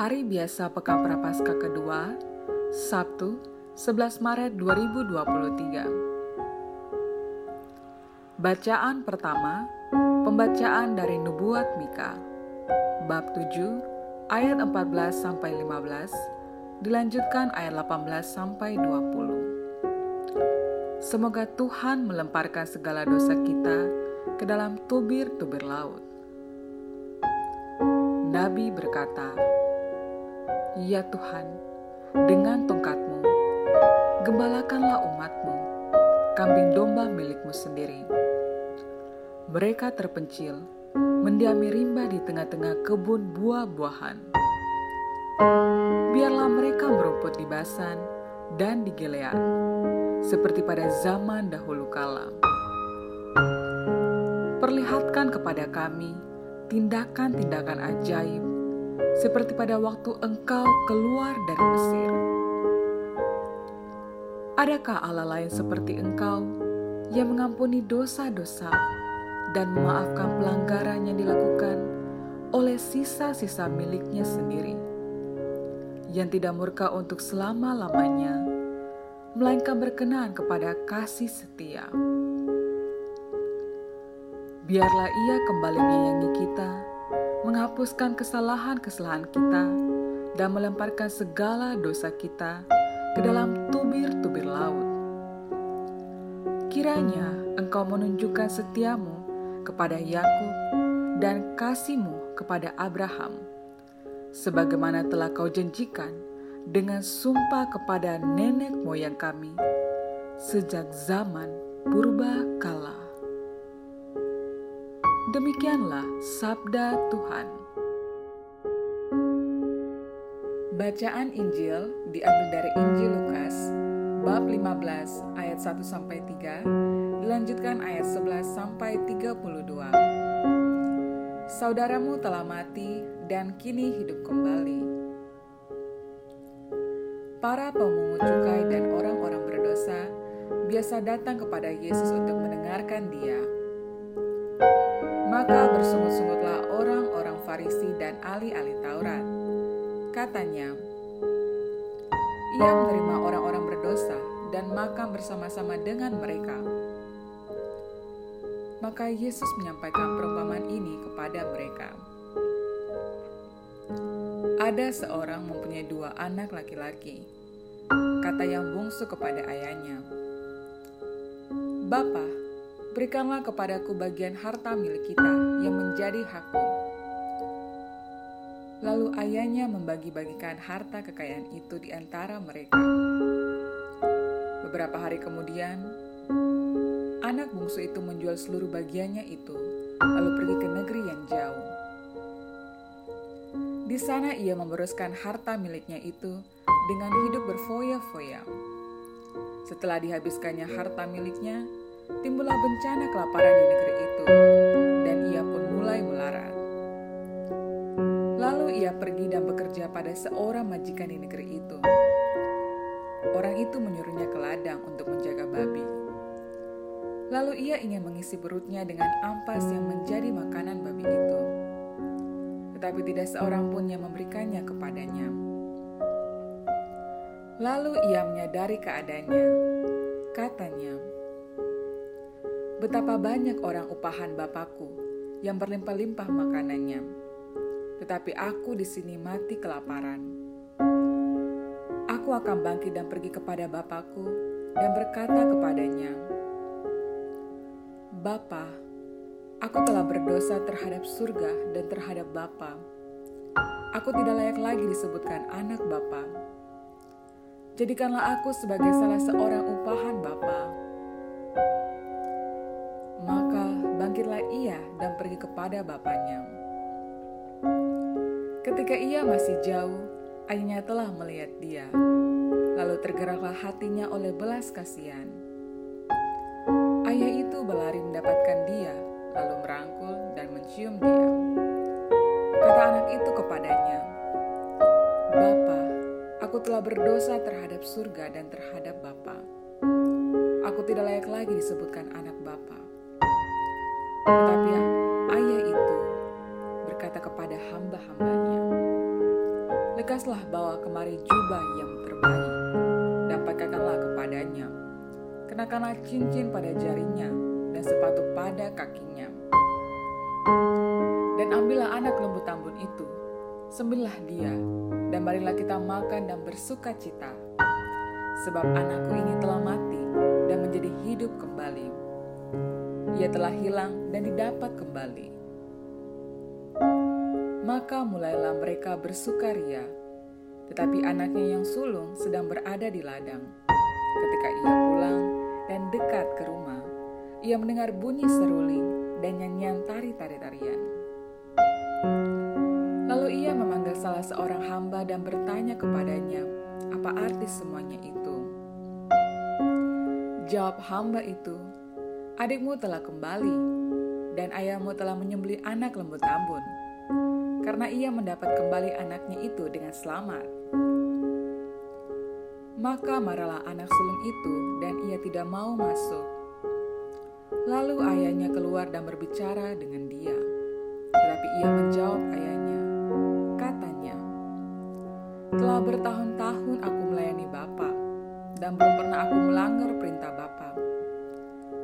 Hari biasa Pekan Prapaskah kedua, Sabtu, 11 Maret 2023. Bacaan pertama, pembacaan dari Nubuat Mika, bab 7, ayat 14 sampai 15, dilanjutkan ayat 18 sampai 20. Semoga Tuhan melemparkan segala dosa kita ke dalam tubir-tubir laut. Nabi berkata, Ya Tuhan, dengan tongkatmu, gembalakanlah umatmu, kambing domba milikmu sendiri. Mereka terpencil, mendiami rimba di tengah-tengah kebun buah-buahan. Biarlah mereka merumput di Basan dan di Gilead, seperti pada zaman dahulu kala. Perlihatkan kepada kami tindakan-tindakan ajaib seperti pada waktu engkau keluar dari Mesir. Adakah Allah lain seperti engkau yang mengampuni dosa-dosa dan memaafkan pelanggaran yang dilakukan oleh sisa-sisa miliknya sendiri, yang tidak murka untuk selama-lamanya, melainkan berkenan kepada kasih setia. Biarlah ia kembali menyayangi kita menghapuskan kesalahan-kesalahan kita, dan melemparkan segala dosa kita ke dalam tubir-tubir laut. Kiranya engkau menunjukkan setiamu kepada Yakub dan kasihmu kepada Abraham, sebagaimana telah kau janjikan dengan sumpah kepada nenek moyang kami sejak zaman purba kala. Demikianlah sabda Tuhan. Bacaan Injil diambil dari Injil Lukas bab 15 ayat 1 sampai 3 dilanjutkan ayat 11 sampai 32. Saudaramu telah mati dan kini hidup kembali. Para pemungut cukai dan orang-orang berdosa biasa datang kepada Yesus untuk mendengarkan Dia maka bersungut-sungutlah orang-orang Farisi dan ahli-ahli Taurat. Katanya, ia menerima orang-orang berdosa dan makan bersama-sama dengan mereka. Maka Yesus menyampaikan perumpamaan ini kepada mereka. Ada seorang mempunyai dua anak laki-laki. Kata yang bungsu kepada ayahnya, "Bapak, berikanlah kepadaku bagian harta milik kita yang menjadi hakku. Lalu ayahnya membagi-bagikan harta kekayaan itu di antara mereka. Beberapa hari kemudian, anak bungsu itu menjual seluruh bagiannya itu, lalu pergi ke negeri yang jauh. Di sana ia memboroskan harta miliknya itu dengan hidup berfoya-foya. Setelah dihabiskannya harta miliknya, timbullah bencana kelaparan di negeri itu, dan ia pun mulai melarat. Lalu ia pergi dan bekerja pada seorang majikan di negeri itu. Orang itu menyuruhnya ke ladang untuk menjaga babi. Lalu ia ingin mengisi perutnya dengan ampas yang menjadi makanan babi itu. Tetapi tidak seorang pun yang memberikannya kepadanya. Lalu ia menyadari keadaannya. Katanya, Betapa banyak orang upahan Bapakku yang berlimpah-limpah makanannya, tetapi aku di sini mati kelaparan. Aku akan bangkit dan pergi kepada Bapakku dan berkata kepadanya, Bapa, aku telah berdosa terhadap surga dan terhadap Bapa. Aku tidak layak lagi disebutkan anak Bapa. Jadikanlah aku sebagai salah seorang upahan Bapa bangkitlah ia dan pergi kepada bapaknya. Ketika ia masih jauh, ayahnya telah melihat dia. Lalu tergeraklah hatinya oleh belas kasihan. Ayah itu berlari mendapatkan dia, lalu merangkul dan mencium dia. Kata anak itu kepadanya, Bapa, aku telah berdosa terhadap surga dan terhadap Bapa. Aku tidak layak lagi disebutkan anak Bapa. Tetapi ayah itu berkata kepada hamba-hambanya, lekaslah bawa kemari jubah yang terbaik, dan pakaikanlah kepadanya. Kenakanlah cincin pada jarinya, dan sepatu pada kakinya. Dan ambillah anak lembu tambun itu, sembilah dia, dan marilah kita makan dan bersuka cita. Sebab anakku ini telah mati dan menjadi hidup kembali. Ia telah hilang dan didapat kembali. Maka mulailah mereka bersukaria, tetapi anaknya yang sulung sedang berada di ladang. Ketika ia pulang dan dekat ke rumah, ia mendengar bunyi seruling dan nyanyian tari-tari-tarian. Lalu ia memanggil salah seorang hamba dan bertanya kepadanya, apa arti semuanya itu? Jawab hamba itu, adikmu telah kembali, dan ayahmu telah menyembeli anak lembu tambun, karena ia mendapat kembali anaknya itu dengan selamat. Maka marahlah anak sulung itu, dan ia tidak mau masuk. Lalu ayahnya keluar dan berbicara dengan dia, tetapi ia menjawab ayahnya, katanya, "Telah bertahun-tahun aku melayani Bapak, dan belum pernah aku melanggar perintah Bapak.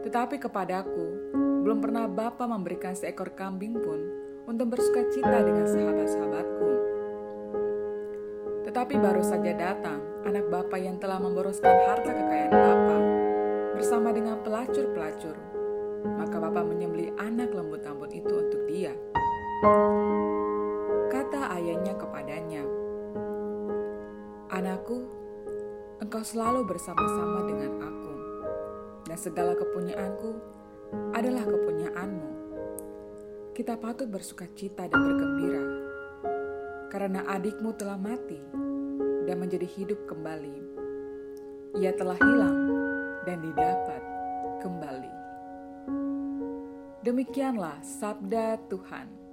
Tetapi kepadaku, belum pernah Bapak memberikan seekor kambing pun untuk bersuka cita dengan sahabat-sahabatku. Tetapi baru saja datang anak Bapak yang telah memboroskan harta kekayaan Bapak bersama dengan pelacur-pelacur. Maka Bapak menyembeli anak lembu tambun itu untuk dia. Kata ayahnya kepadanya, Anakku, engkau selalu bersama-sama dengan aku, dan segala kepunyaanku adalah kepunyaanmu. Kita patut bersuka cita dan bergembira, karena adikmu telah mati dan menjadi hidup kembali. Ia telah hilang dan didapat kembali. Demikianlah sabda Tuhan.